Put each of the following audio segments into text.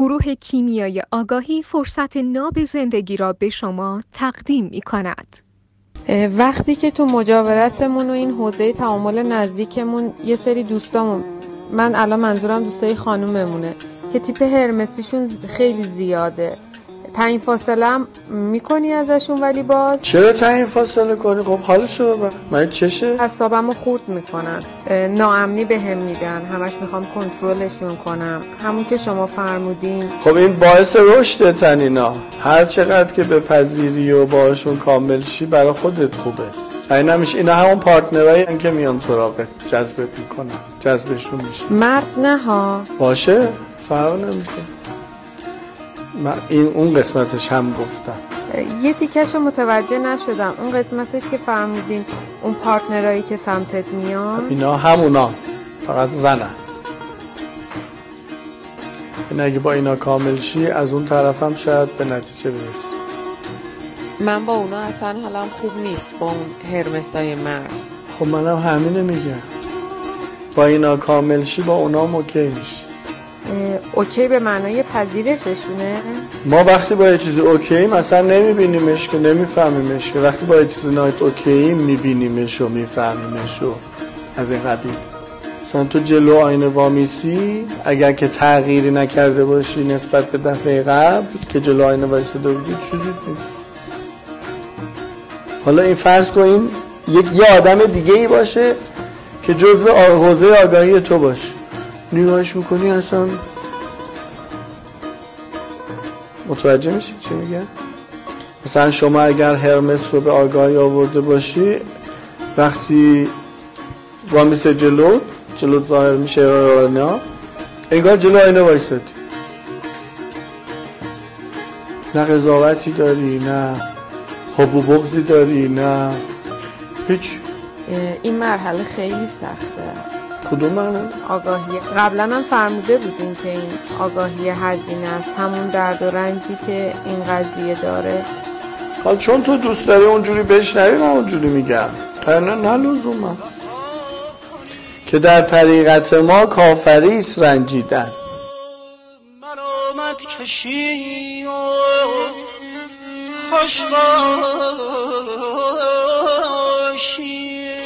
گروه کیمیای آگاهی فرصت ناب زندگی را به شما تقدیم می کند. وقتی که تو مجاورتمون و این حوزه تعامل نزدیکمون یه سری دوستامون من الان منظورم دوستای خانوممونه که تیپ هرمسیشون خیلی زیاده تعیین فاصله هم می‌کنی ازشون ولی باز؟ چرا تعیین فاصله کنی؟ خب حالشو ببر. من چشه؟ حسابمو خورد می‌کنن. ناامنی به هم میدن. همش می‌خوام کنترلشون کنم. همون که شما فرمودین. خب این باعث رشد تنینا. هر چقدر که به پذیری و باشون کامل شی برای خودت خوبه. این نمیشه اینا همون پارتنرایی که میان سراغت جذبت می‌کنن. جذبشون میشه. مرد نه ها. باشه؟ فرق نمی‌کنه. من این اون قسمتش هم گفتم. یه تیکش رو متوجه نشدم. اون قسمتش که فرمودین اون partner ایی که سمتت میان؟ اینا همونا. فقط زنن. این اگه با اینا کامل شی از اون طرف هم شاید به نتیجه برسی. من با اونا اصلا حالم خوب نیست با اون هرمسای مرد. خب منم همینه میگم. با اینا کامل شی با اونا okay میشی. okay به معنای پذیرششونه؟ ما وقتی با یه چیزی okay مثلا نمیبینیمش که نمیفهمیمش که. وقتی با یه چیزی not okay میبینیمش و میفهمیمش و از این قبیل. مثلا تو جلو آینه وامیسی اگر که تغییری نکرده باشی نسبت به دفعه قبل که جلو آینه وایساده بودی چیزی حالا این فرض کن این یک یه آدم دیگه ای باشه که جزء حوزه آگاهی تو باشه. نگاهش می‌کنی اصلا متوجه میشی چی میگه مثلا شما اگر هرمس رو به آگاهی آورده باشی وقتی وامیس جلو جلو ظاهر میشه نه انگار جلو آینه وایستادی نه قضاوتی داری نه حب و بغزی داری نه هیچ. این مرحله خیلی سخته. کدوم؟ آگاهی. قبلا هم فرموده بودیم که این آگاهی هزینه است. همون درد و رنجی که این قضیه داره. حال چون تو دوست داری اونجوری بشنوی من اونجوری میگم. نه نه لزوما. که در طریقت ما کافریست رنجیدن. من آمد کشی و خوش باشی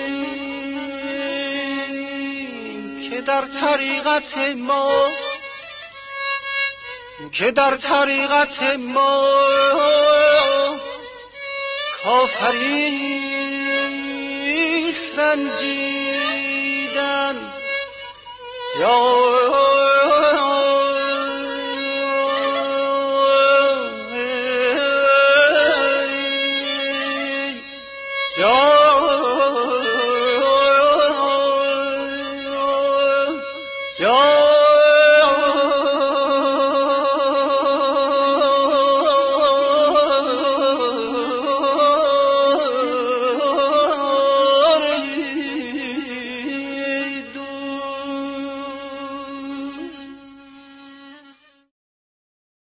که در طریقت ما که در طریقت ما کافریست رنجیدن. یا 有。